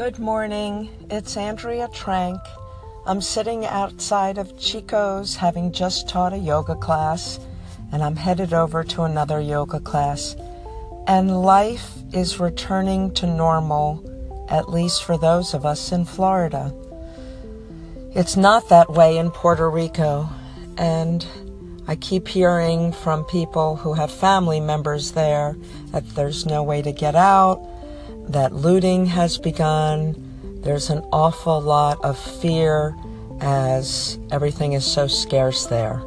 Good morning. It's Andrea Trank. I'm sitting outside of Chico's having just taught a yoga class, and I'm headed over to another yoga class. And life is returning to normal, at least for those of us in Florida. It's not that way in Puerto Rico, and I keep hearing from people who have family members there that there's no way to get out that looting has begun. There's an awful lot of fear as everything is so scarce there.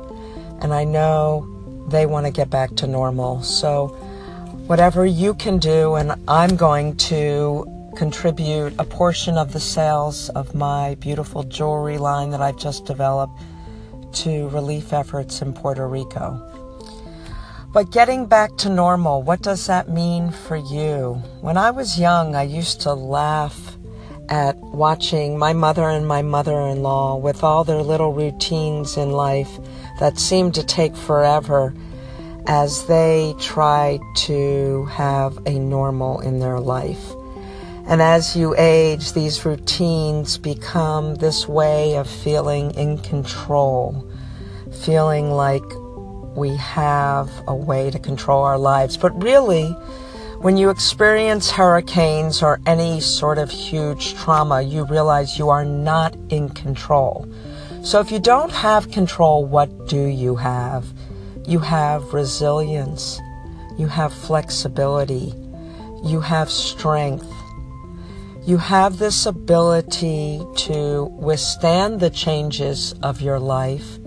And I know they want to get back to normal. So, whatever you can do, and I'm going to contribute a portion of the sales of my beautiful jewelry line that I've just developed to relief efforts in Puerto Rico. But getting back to normal, what does that mean for you? When I was young, I used to laugh at watching my mother and my mother in law with all their little routines in life that seemed to take forever as they tried to have a normal in their life. And as you age, these routines become this way of feeling in control, feeling like we have a way to control our lives. But really, when you experience hurricanes or any sort of huge trauma, you realize you are not in control. So if you don't have control, what do you have? You have resilience. You have flexibility. You have strength. You have this ability to withstand the changes of your life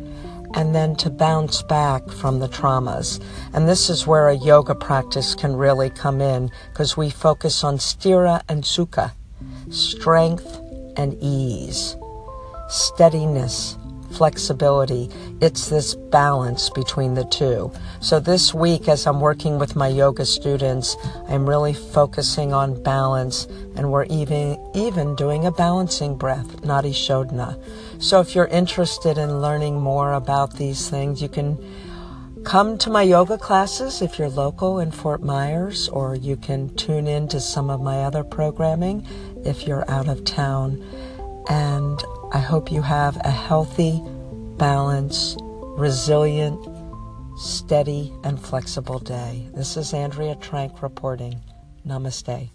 and then to bounce back from the traumas. And this is where a yoga practice can really come in because we focus on sthira and sukha, strength and ease, steadiness, flexibility. It's this balance between the two. So this week, as I'm working with my yoga students, I'm really focusing on balance, and we're even even doing a balancing breath, Nadi Shodhana. So if you're interested in learning more about these things, you can come to my yoga classes if you're local in Fort Myers, or you can tune in to some of my other programming if you're out of town. And I hope you have a healthy, balanced, resilient, steady, and flexible day. This is Andrea Trank reporting. Namaste.